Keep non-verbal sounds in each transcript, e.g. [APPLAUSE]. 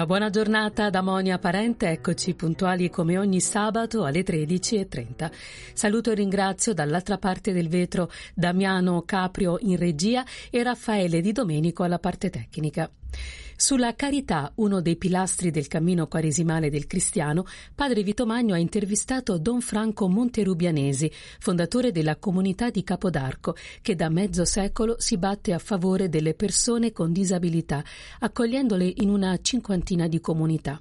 Una buona giornata da Monia Parente, eccoci puntuali come ogni sabato alle 13.30. Saluto e ringrazio dall'altra parte del vetro Damiano Caprio in regia e Raffaele Di Domenico alla parte tecnica. Sulla carità, uno dei pilastri del cammino quaresimale del cristiano, padre Vito Magno ha intervistato Don Franco Monterubianesi, fondatore della comunità di Capodarco, che da mezzo secolo si batte a favore delle persone con disabilità, accogliendole in una cinquantina di comunità.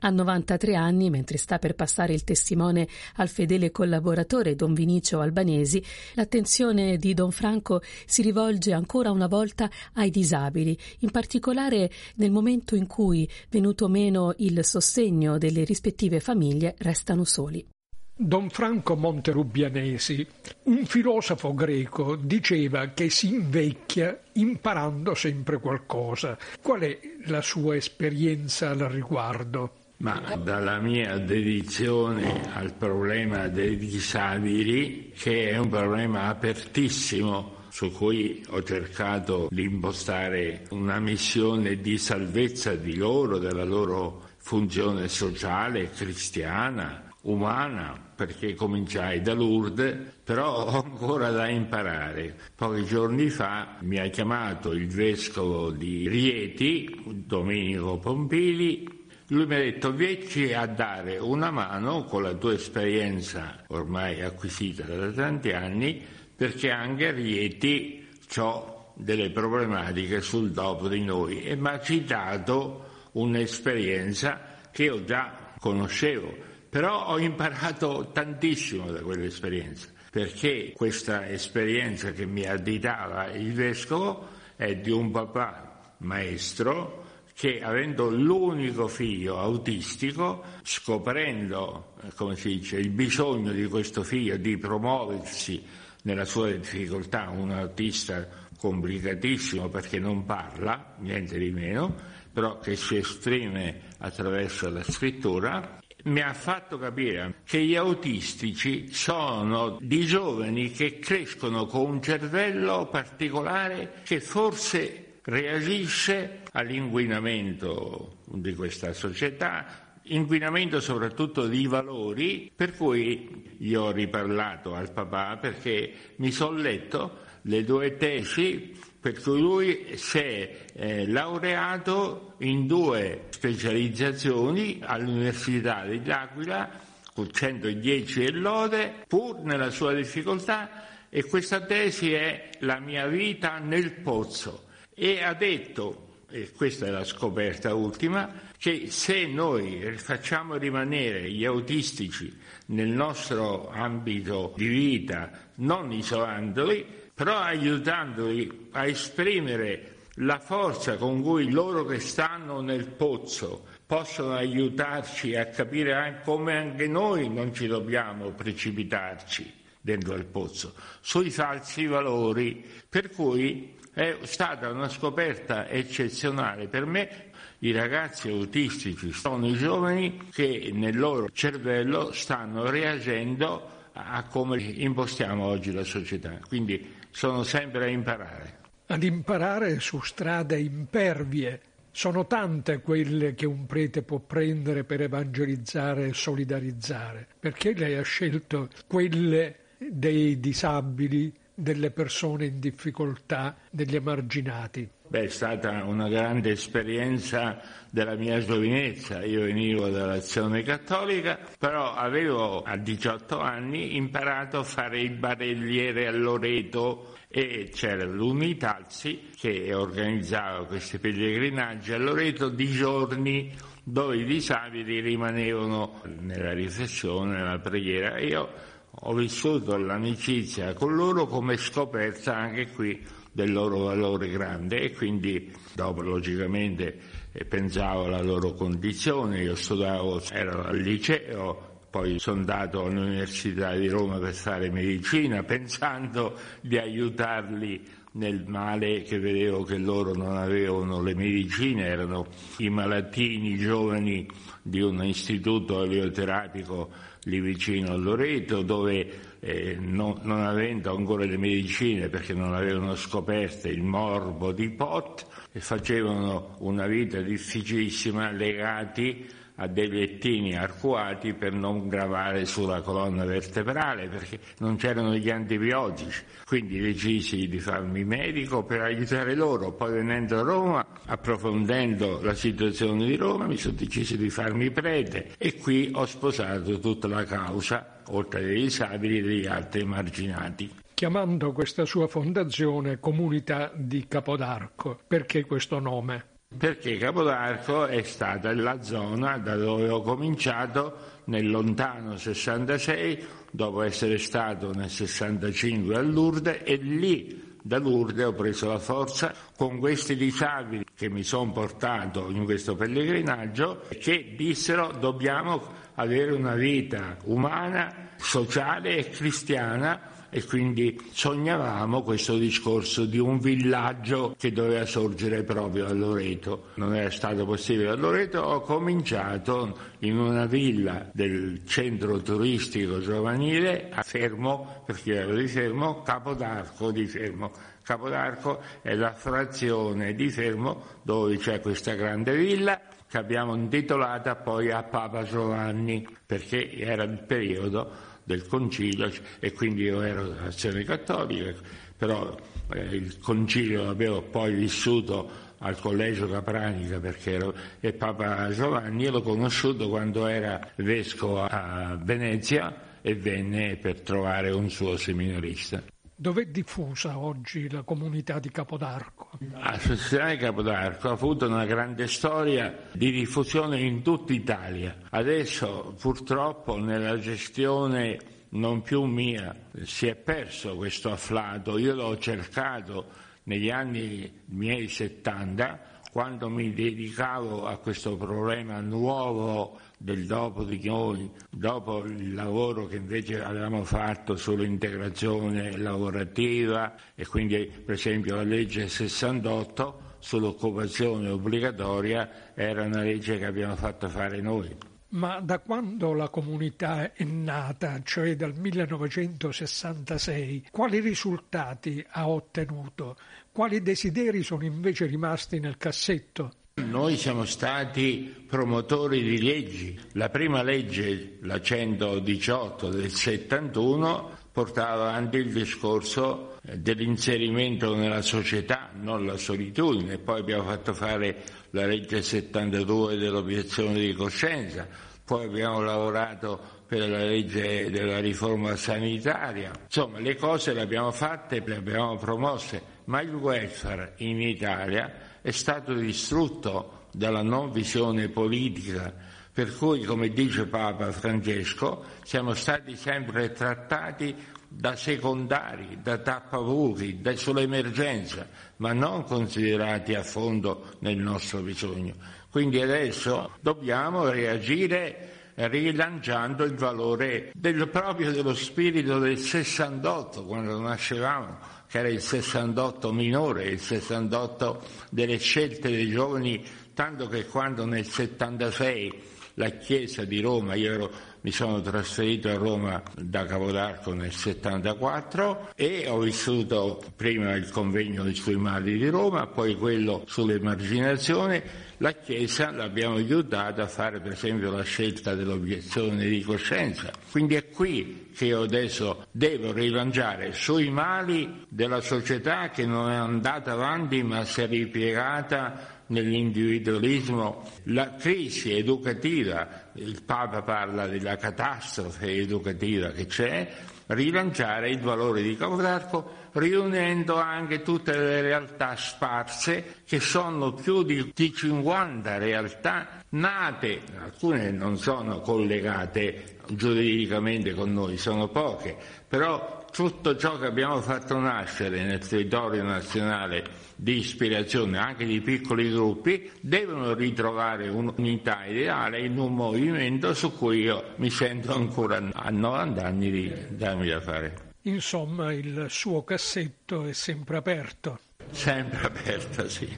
Ha 93 anni, mentre sta per passare il testimone al fedele collaboratore Don Vinicio Albanesi, l'attenzione di Don Franco si rivolge ancora una volta ai disabili, in particolare nel momento in cui, venuto meno il sostegno delle rispettive famiglie, restano soli. Don Franco Monterubbianesi, un filosofo greco, diceva che si invecchia imparando sempre qualcosa. Qual è la sua esperienza al riguardo? Ma dalla mia dedizione al problema dei disabili, che è un problema apertissimo su cui ho cercato di impostare una missione di salvezza di loro, della loro funzione sociale, cristiana, umana, perché cominciai da Lourdes, però ho ancora da imparare. Pochi giorni fa mi ha chiamato il vescovo di Rieti, Domenico Pompili, lui mi ha detto vieni a dare una mano con la tua esperienza ormai acquisita da tanti anni, perché anche a Rieti ho delle problematiche sul dopo di noi. E mi ha citato un'esperienza che io già conoscevo però ho imparato tantissimo da quell'esperienza, perché questa esperienza che mi additava il vescovo è di un papà maestro che avendo l'unico figlio autistico, scoprendo, eh, come si dice, il bisogno di questo figlio di promuoversi nella sua difficoltà, un autista complicatissimo perché non parla, niente di meno, però che si esprime attraverso la scrittura, mi ha fatto capire che gli autistici sono di giovani che crescono con un cervello particolare che forse reagisce all'inquinamento di questa società, inquinamento soprattutto di valori, per cui gli ho riparlato al papà perché mi sono letto le due tesi per cui lui si è eh, laureato in due specializzazioni all'Università dell'Aquila con 110 e lode, pur nella sua difficoltà, e questa tesi è La mia vita nel pozzo. E ha detto, e questa è la scoperta ultima, che se noi facciamo rimanere gli autistici nel nostro ambito di vita, non isolandoli, però aiutandoli a esprimere la forza con cui loro che stanno nel pozzo possono aiutarci a capire come anche noi non ci dobbiamo precipitarci dentro il pozzo, sui falsi valori, per cui è stata una scoperta eccezionale per me. I ragazzi autistici sono i giovani che nel loro cervello stanno reagendo a come impostiamo oggi la società. Quindi sono sempre a imparare. Ad imparare su strade impervie. Sono tante quelle che un prete può prendere per evangelizzare e solidarizzare. Perché lei ha scelto quelle dei disabili, delle persone in difficoltà, degli emarginati? Beh, è stata una grande esperienza della mia giovinezza. Io venivo dall'azione cattolica, però avevo a 18 anni imparato a fare il barelliere a Loreto e c'era l'Unitalsi che organizzava questi pellegrinaggi a Loreto di giorni dove i disabili rimanevano nella riflessione, nella preghiera. Io ho vissuto l'amicizia con loro come scoperta anche qui del loro valore grande e quindi dopo logicamente eh, pensavo alla loro condizione, io studiavo, ero al liceo, poi sono andato all'Università di Roma per fare medicina [LAUGHS] pensando di aiutarli nel male che vedevo che loro non avevano. Le medicine, erano i malatini giovani di un istituto elioterapico lì vicino a Loreto dove eh, non, non, avendo ancora le medicine perché non avevano scoperte il morbo di Pot facevano una vita difficilissima legati a dei lettini arcuati per non gravare sulla colonna vertebrale perché non c'erano gli antibiotici. Quindi decisi di farmi medico per aiutare loro. Poi venendo a Roma, approfondendo la situazione di Roma, mi sono deciso di farmi prete e qui ho sposato tutta la causa, oltre ai disabili, degli altri emarginati chiamando questa sua fondazione Comunità di Capodarco. Perché questo nome? Perché Capodarco è stata la zona da dove ho cominciato nel lontano 66, dopo essere stato nel 65 a Lourdes e lì da Lourdes ho preso la forza con questi disabili che mi sono portato in questo pellegrinaggio che dissero dobbiamo avere una vita umana, sociale e cristiana e quindi sognavamo questo discorso di un villaggio che doveva sorgere proprio a Loreto. Non era stato possibile a Loreto, ho cominciato in una villa del centro turistico giovanile a Fermo, perché ero di Fermo, Capodarco di Fermo. Capodarco è la frazione di Fermo dove c'è questa grande villa che abbiamo intitolata poi a Papa Giovanni perché era il periodo del concilio e quindi io ero azione cattolica, però eh, il concilio l'avevo poi vissuto al collegio Capranica perché ero e Papa Giovanni, io l'ho conosciuto quando era vescovo a Venezia e venne per trovare un suo seminarista. Dov'è diffusa oggi la comunità di Capodarco? L'associazione Capodarco ha avuto una grande storia di diffusione in tutta Italia. Adesso purtroppo nella gestione non più mia si è perso questo afflato. Io l'ho cercato negli anni miei 70 quando mi dedicavo a questo problema nuovo del dopo di noi, dopo il lavoro che invece avevamo fatto sull'integrazione lavorativa e quindi per esempio la legge 68 sull'occupazione obbligatoria era una legge che abbiamo fatto fare noi. Ma da quando la comunità è nata, cioè dal 1966, quali risultati ha ottenuto? Quali desideri sono invece rimasti nel cassetto? Noi siamo stati promotori di leggi. La prima legge, la 118 del 71, portava avanti il discorso eh, dell'inserimento nella società, non la solitudine. Poi abbiamo fatto fare la legge 72 dell'obiezione di coscienza, poi abbiamo lavorato per la legge della riforma sanitaria. Insomma, le cose le abbiamo fatte, le abbiamo promosse, ma il welfare in Italia è stato distrutto dalla non visione politica, per cui, come dice Papa Francesco, siamo stati sempre trattati da secondari, da tappabuchi, da sull'emergenza, ma non considerati a fondo nel nostro bisogno. Quindi adesso dobbiamo reagire rilanciando il valore del, proprio dello spirito del 68, quando nascevamo, che era il 68 minore, il 68 delle scelte dei giovani, tanto che quando nel 76 la Chiesa di Roma, io ero, mi sono trasferito a Roma da Capodarco nel 74 e ho vissuto prima il convegno sui mali di Roma, poi quello sull'emarginazione la Chiesa l'abbiamo aiutata a fare per esempio la scelta dell'obiezione di coscienza. Quindi è qui che io adesso devo rilanciare sui mali della società che non è andata avanti ma si è ripiegata nell'individualismo, la crisi educativa, il Papa parla della catastrofe educativa che c'è, rilanciare il valore di Capodarco riunendo anche tutte le realtà sparse che sono più di, 50 realtà nate, alcune non sono collegate giuridicamente con noi, sono poche, però tutto ciò che abbiamo fatto nascere nel territorio nazionale di ispirazione anche di piccoli gruppi devono ritrovare un'unità ideale in un movimento su cui io mi sento ancora a 90 anni di darmi da fare. Insomma, il suo cassetto è sempre aperto. Sempre aperto, sì.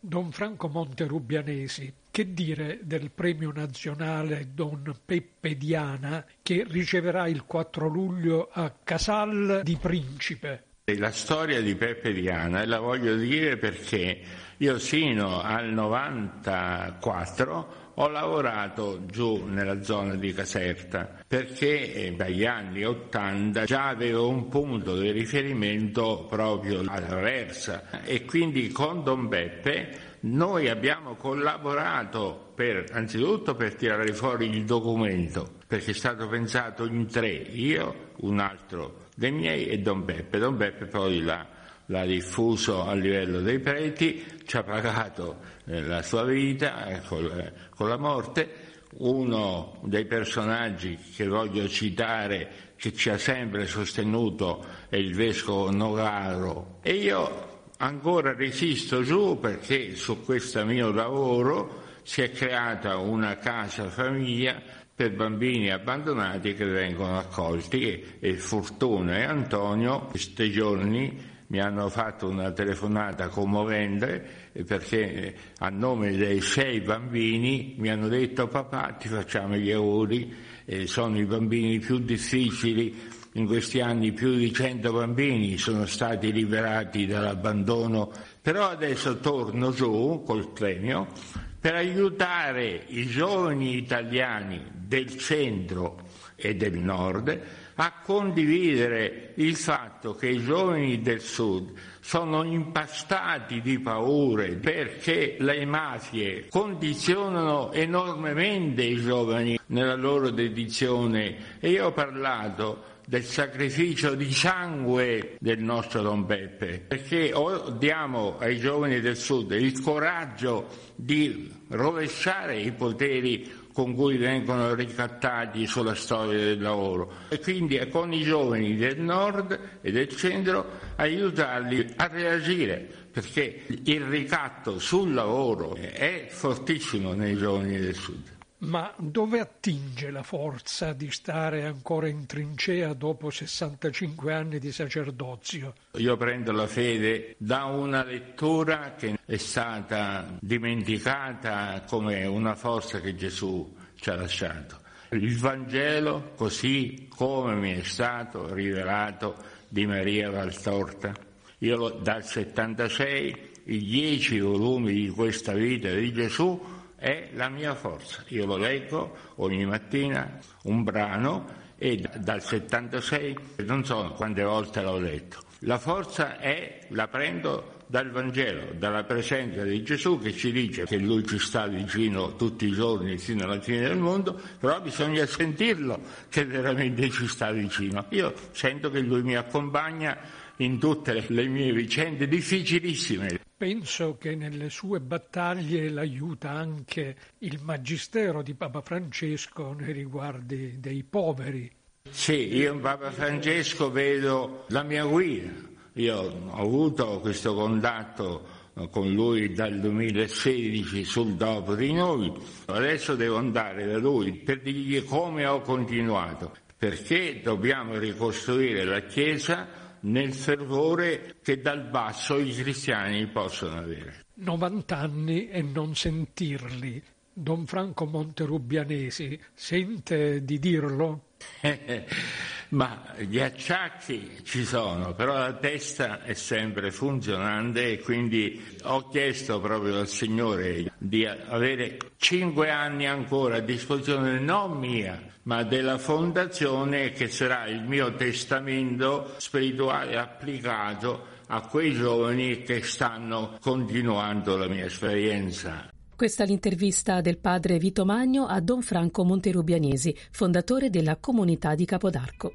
Don Franco Monterubianesi, che dire del premio nazionale Don Peppe Diana che riceverà il 4 luglio a Casal di Principe? La storia di Peppe Diana, e la voglio dire perché io sino al 94 ho lavorato giù nella zona di Caserta perché eh, dagli anni 80 già avevo un punto di riferimento proprio alla Versa e quindi con Don Beppe noi abbiamo collaborato per, anzitutto per tirare fuori il documento perché è stato pensato in tre, io, un altro dei miei e Don Beppe. Don Beppe poi l'ha l'ha diffuso a livello dei preti, ci ha pagato eh, la sua vita eh, eh, con, la morte. Uno dei personaggi che voglio citare, che ci ha sempre sostenuto, è il vescovo Nogaro. E io ancora resisto giù perché su questo mio lavoro si è creata una casa famiglia per bambini abbandonati che vengono accolti e Fortuna e Antonio questi giorni mi hanno fatto una telefonata commovente perché a nome dei sei bambini mi hanno detto papà ti facciamo gli auguri, eh, sono i bambini più difficili, in questi anni più di 100 bambini sono stati liberati dall'abbandono, però adesso torno giù col premio per aiutare i giovani italiani del centro e del nord a condividere il fatto che i giovani del sud sono impastati di paure perché le mafie condizionano enormemente i giovani nella loro dedizione. E io ho parlato del sacrificio di sangue del nostro Don Beppe, perché o diamo ai giovani del Sud il coraggio di rovesciare i poteri con cui vengono ricattati sulla storia del lavoro e quindi con i giovani del nord e del centro aiutarli a reagire perché il ricatto sul lavoro è fortissimo nei giovani del sud. Ma dove attinge la forza di stare ancora in trincea dopo 65 anni di sacerdozio? Io prendo la fede da una lettura che è stata dimenticata come una forza che Gesù ci ha lasciato. Il Vangelo così come mi è stato rivelato di Maria Valtorta. Io dal 76 i dieci volumi di questa vita di Gesù è la mia forza. Io lo leggo ogni mattina, un brano, e dal 76 non so quante volte l'ho letto. La forza è, la prendo dal Vangelo, dalla presenza di Gesù che ci dice che Lui ci sta vicino tutti i giorni fino alla fine del mondo, però bisogna sentirlo che veramente ci sta vicino. Io sento che Lui mi accompagna in tutte le mie vicende difficilissime. Penso che nelle sue battaglie l'aiuta anche il magistero di Papa Francesco nei riguardi dei poveri. Sì, io in Papa Francesco vedo la mia guida. Io ho avuto questo contatto con lui dal 2016 sul dopo di noi. Adesso devo andare da lui per dirgli come ho continuato, perché dobbiamo ricostruire la Chiesa nel fervore che dal basso i cristiani possono avere. 90 anni e non sentirli. Don Franco Monterubbianesi sente di dirlo? Ma gli acciacchi ci sono, però la testa è sempre funzionante e quindi ho chiesto proprio al Signore di avere cinque anni ancora a disposizione non mia, ma della fondazione che sarà il mio testamento spirituale applicato a quei giovani che stanno continuando la mia esperienza. Questa è l'intervista del padre Vito Magno a Don Franco Monterubianesi, fondatore della comunità di Capodarco.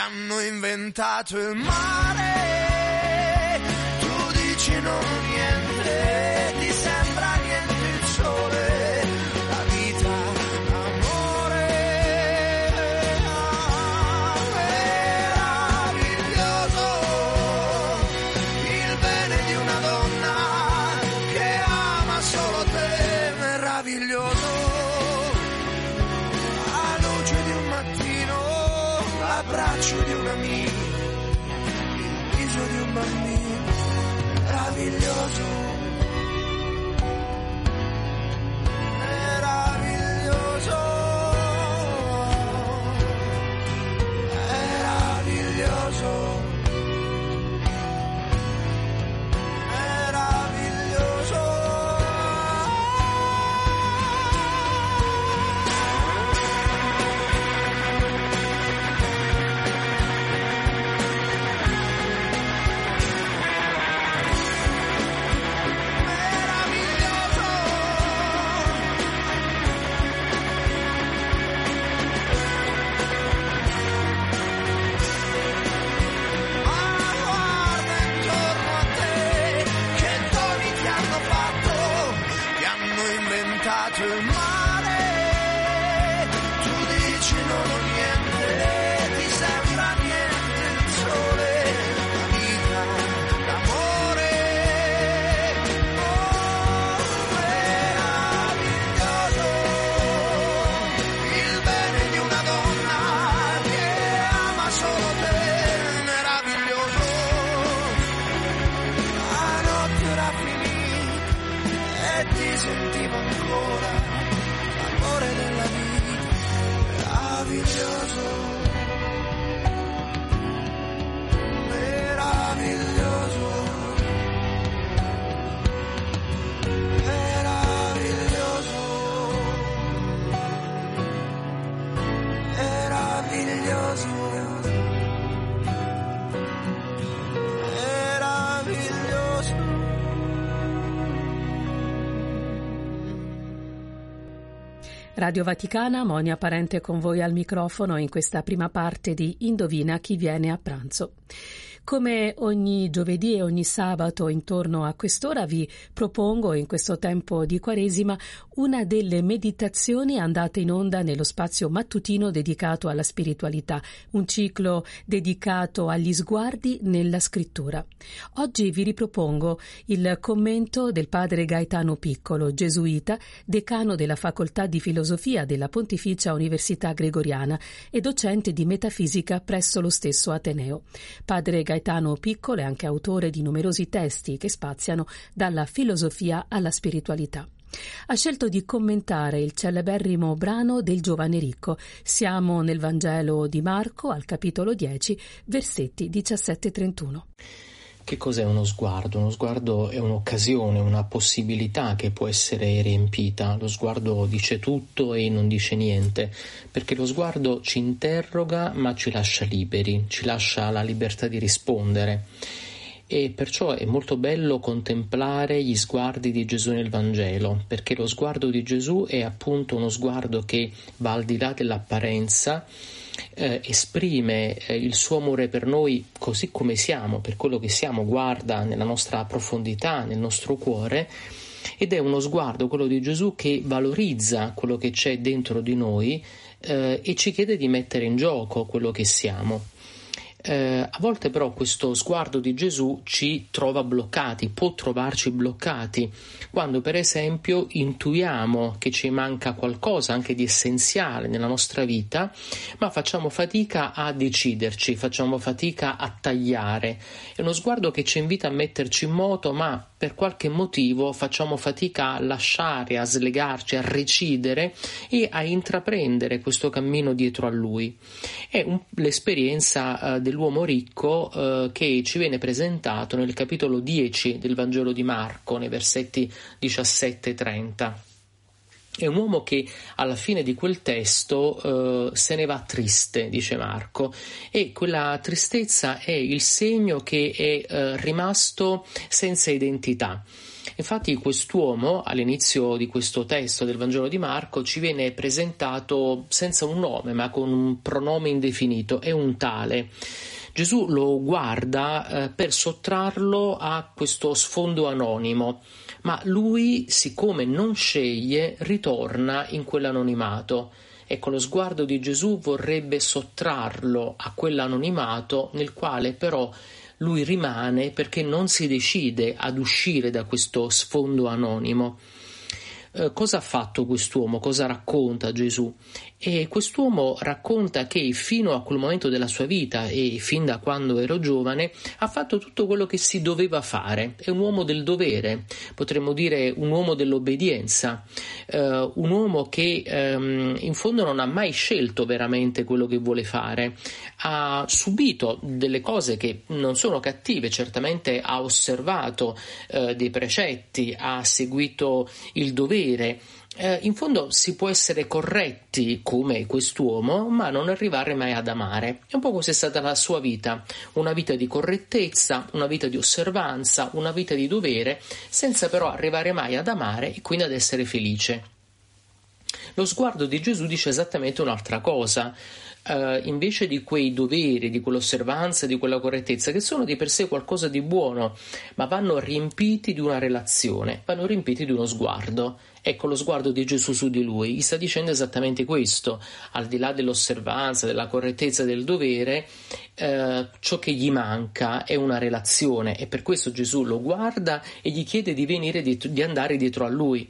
hanno inventato il mare. Radio Vaticana, Monia Parente con voi al microfono in questa prima parte di Indovina chi viene a pranzo. Come ogni giovedì e ogni sabato intorno a quest'ora vi propongo in questo tempo di Quaresima una delle meditazioni andate in onda nello spazio mattutino dedicato alla spiritualità, un ciclo dedicato agli sguardi nella scrittura. Oggi vi ripropongo il commento del padre Gaetano Piccolo, gesuita, decano della facoltà di filosofia della Pontificia Università Gregoriana e docente di metafisica presso lo stesso Ateneo. Padre Gaetano Piccolo è anche autore di numerosi testi che spaziano dalla filosofia alla spiritualità. Ha scelto di commentare il celeberrimo brano del giovane ricco. Siamo nel Vangelo di Marco, al capitolo 10, versetti 17-31. Che cos'è uno sguardo? Uno sguardo è un'occasione, una possibilità che può essere riempita. Lo sguardo dice tutto e non dice niente, perché lo sguardo ci interroga ma ci lascia liberi, ci lascia la libertà di rispondere e perciò è molto bello contemplare gli sguardi di Gesù nel Vangelo, perché lo sguardo di Gesù è appunto uno sguardo che va al di là dell'apparenza, eh, esprime eh, il suo amore per noi così come siamo, per quello che siamo, guarda nella nostra profondità, nel nostro cuore ed è uno sguardo, quello di Gesù, che valorizza quello che c'è dentro di noi eh, e ci chiede di mettere in gioco quello che siamo. Eh, a volte però questo sguardo di Gesù ci trova bloccati, può trovarci bloccati, quando per esempio intuiamo che ci manca qualcosa anche di essenziale nella nostra vita, ma facciamo fatica a deciderci, facciamo fatica a tagliare. È uno sguardo che ci invita a metterci in moto, ma per qualche motivo facciamo fatica a lasciare, a slegarci, a recidere e a intraprendere questo cammino dietro a Lui. È un, l'esperienza eh, dell'uomo ricco eh, che ci viene presentato nel capitolo 10 del Vangelo di Marco, nei versetti 17 e 30. È un uomo che alla fine di quel testo eh, se ne va triste, dice Marco, e quella tristezza è il segno che è eh, rimasto senza identità. Infatti quest'uomo all'inizio di questo testo del Vangelo di Marco ci viene presentato senza un nome ma con un pronome indefinito, è un tale. Gesù lo guarda eh, per sottrarlo a questo sfondo anonimo ma lui, siccome non sceglie, ritorna in quell'anonimato. Ecco, lo sguardo di Gesù vorrebbe sottrarlo a quell'anonimato nel quale però lui rimane perché non si decide ad uscire da questo sfondo anonimo. Eh, cosa ha fatto quest'uomo? Cosa racconta Gesù? E quest'uomo racconta che fino a quel momento della sua vita e fin da quando ero giovane ha fatto tutto quello che si doveva fare. È un uomo del dovere, potremmo dire un uomo dell'obbedienza, eh, un uomo che ehm, in fondo non ha mai scelto veramente quello che vuole fare. Ha subito delle cose che non sono cattive, certamente ha osservato eh, dei precetti, ha seguito il dovere eh, in fondo si può essere corretti come quest'uomo, ma non arrivare mai ad amare. È un po' così è stata la sua vita, una vita di correttezza, una vita di osservanza, una vita di dovere, senza però arrivare mai ad amare e quindi ad essere felice. Lo sguardo di Gesù dice esattamente un'altra cosa eh, invece di quei doveri, di quell'osservanza, di quella correttezza, che sono di per sé qualcosa di buono, ma vanno riempiti di una relazione, vanno riempiti di uno sguardo. Ecco lo sguardo di Gesù su di lui, gli sta dicendo esattamente questo, al di là dell'osservanza, della correttezza del dovere, eh, ciò che gli manca è una relazione e per questo Gesù lo guarda e gli chiede di venire, di, di andare dietro a lui.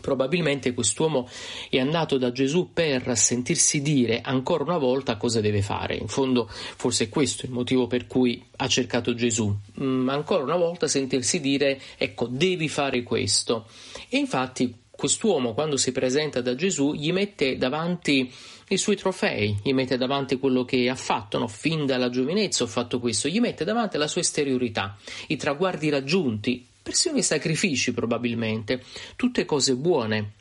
Probabilmente quest'uomo è andato da Gesù per sentirsi dire ancora una volta cosa deve fare. In fondo, forse è questo il motivo per cui ha cercato Gesù. Mm, ancora una volta sentirsi dire ecco, devi fare questo. E infatti quest'uomo, quando si presenta da Gesù, gli mette davanti i suoi trofei, gli mette davanti quello che ha fatto, no? fin dalla giovinezza ho fatto questo, gli mette davanti la sua esteriorità, i traguardi raggiunti, persino i sacrifici probabilmente, tutte cose buone.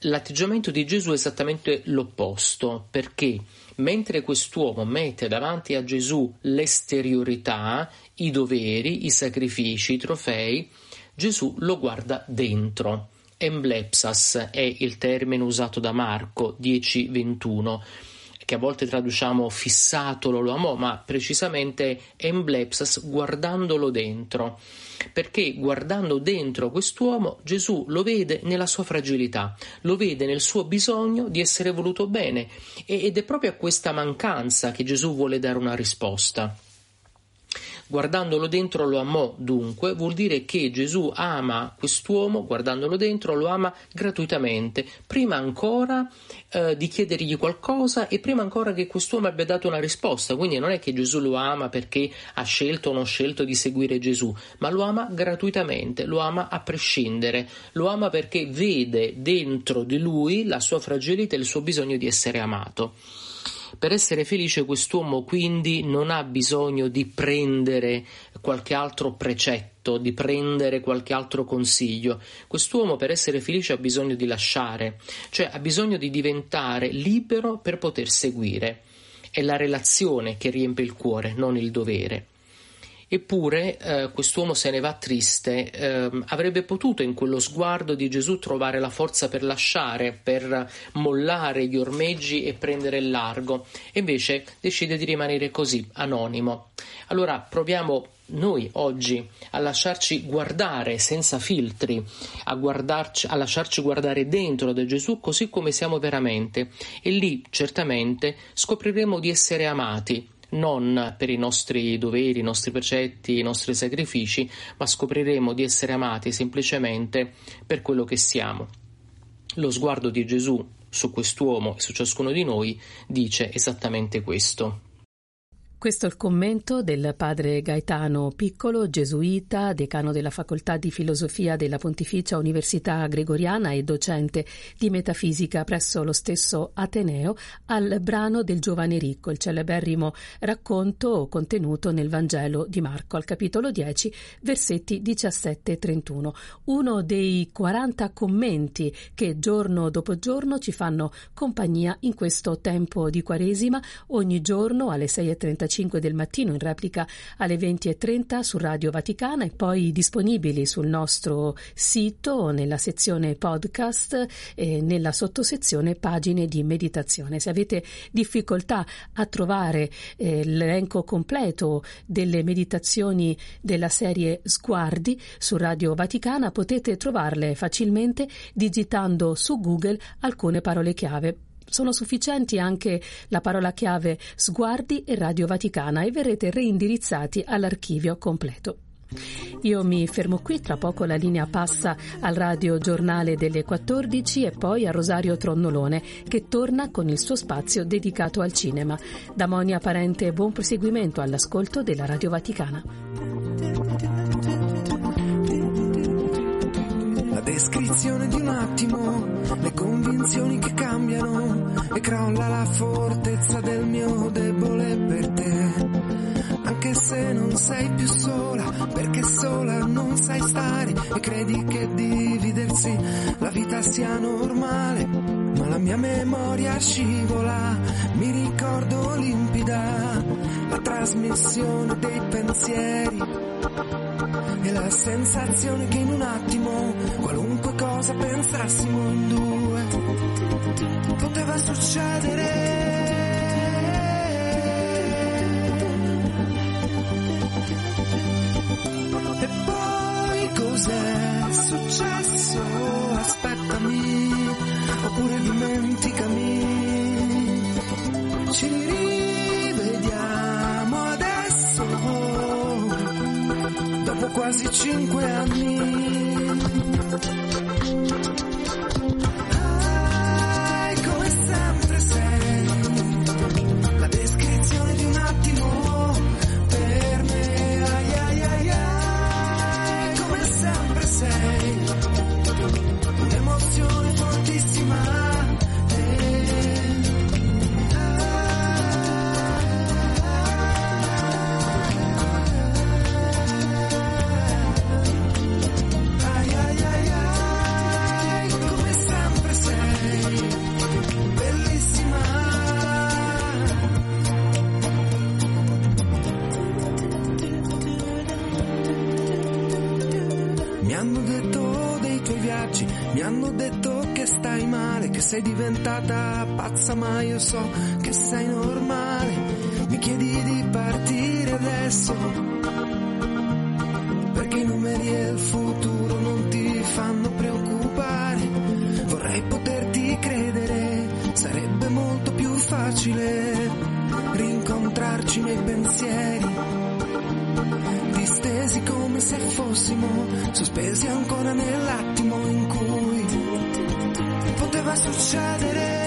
L'atteggiamento di Gesù è esattamente l'opposto, perché mentre quest'uomo mette davanti a Gesù l'esteriorità, i doveri, i sacrifici, i trofei, Gesù lo guarda dentro. Emblepsas è il termine usato da Marco 10:21 che a volte traduciamo fissatolo, lo amò, ma precisamente emblepsas, guardandolo dentro. Perché guardando dentro quest'uomo Gesù lo vede nella sua fragilità, lo vede nel suo bisogno di essere voluto bene ed è proprio a questa mancanza che Gesù vuole dare una risposta. Guardandolo dentro lo amò dunque, vuol dire che Gesù ama quest'uomo, guardandolo dentro lo ama gratuitamente, prima ancora eh, di chiedergli qualcosa e prima ancora che quest'uomo abbia dato una risposta. Quindi non è che Gesù lo ama perché ha scelto o non scelto di seguire Gesù, ma lo ama gratuitamente, lo ama a prescindere, lo ama perché vede dentro di lui la sua fragilità e il suo bisogno di essere amato. Per essere felice quest'uomo quindi non ha bisogno di prendere qualche altro precetto, di prendere qualche altro consiglio. Quest'uomo per essere felice ha bisogno di lasciare, cioè ha bisogno di diventare libero per poter seguire. È la relazione che riempie il cuore, non il dovere. Eppure eh, quest'uomo se ne va triste, eh, avrebbe potuto in quello sguardo di Gesù trovare la forza per lasciare, per mollare gli ormeggi e prendere il largo, invece decide di rimanere così, anonimo. Allora proviamo noi oggi a lasciarci guardare senza filtri, a, a, lasciarci guardare dentro da Gesù così come siamo veramente, e lì certamente scopriremo di essere amati non per i nostri doveri, i nostri precetti, i nostri sacrifici, ma scopriremo di essere amati semplicemente per quello che siamo. Lo sguardo di Gesù su quest'uomo e su ciascuno di noi dice esattamente questo. Questo è il commento del padre Gaetano Piccolo, gesuita, decano della facoltà di filosofia della Pontificia Università Gregoriana e docente di metafisica presso lo stesso Ateneo, al brano del giovane ricco, il celeberrimo racconto contenuto nel Vangelo di Marco, al capitolo 10, versetti 17 e 31. Uno dei 40 commenti che giorno dopo giorno ci fanno compagnia in questo tempo di Quaresima, ogni giorno alle 6.30 5 del mattino in replica alle 20.30 su Radio Vaticana e poi disponibili sul nostro sito nella sezione podcast e nella sottosezione pagine di meditazione. Se avete difficoltà a trovare eh, l'elenco completo delle meditazioni della serie Sguardi su Radio Vaticana potete trovarle facilmente digitando su Google alcune parole chiave sono sufficienti anche la parola chiave Sguardi e Radio Vaticana e verrete reindirizzati all'archivio completo. Io mi fermo qui, tra poco la linea passa al radio giornale delle 14 e poi a Rosario Tronnolone che torna con il suo spazio dedicato al cinema. Da Monia Parente buon proseguimento all'ascolto della Radio Vaticana. Descrizione di un attimo, le convinzioni che cambiano e crolla la fortezza del mio debole per te. Anche se non sei più sola, perché sola non sai stare e credi che dividersi la vita sia normale. Ma la mia memoria scivola, mi ricordo limpida la trasmissione dei pensieri e la sensazione che in un attimo qualunque cosa pensassimo in due poteva succedere. E poi cos'è successo? Aspettami, oppure dimenticami. Ci quasi cinque anni. Diventata pazza, ma io so che sei normale. Mi chiedi di partire adesso, perché i numeri e il futuro non ti fanno preoccupare. Vorrei poterti credere, sarebbe molto più facile rincontrarci nei pensieri distesi come se fossimo sospesi ancora nell'attimo in cui poteva succedere.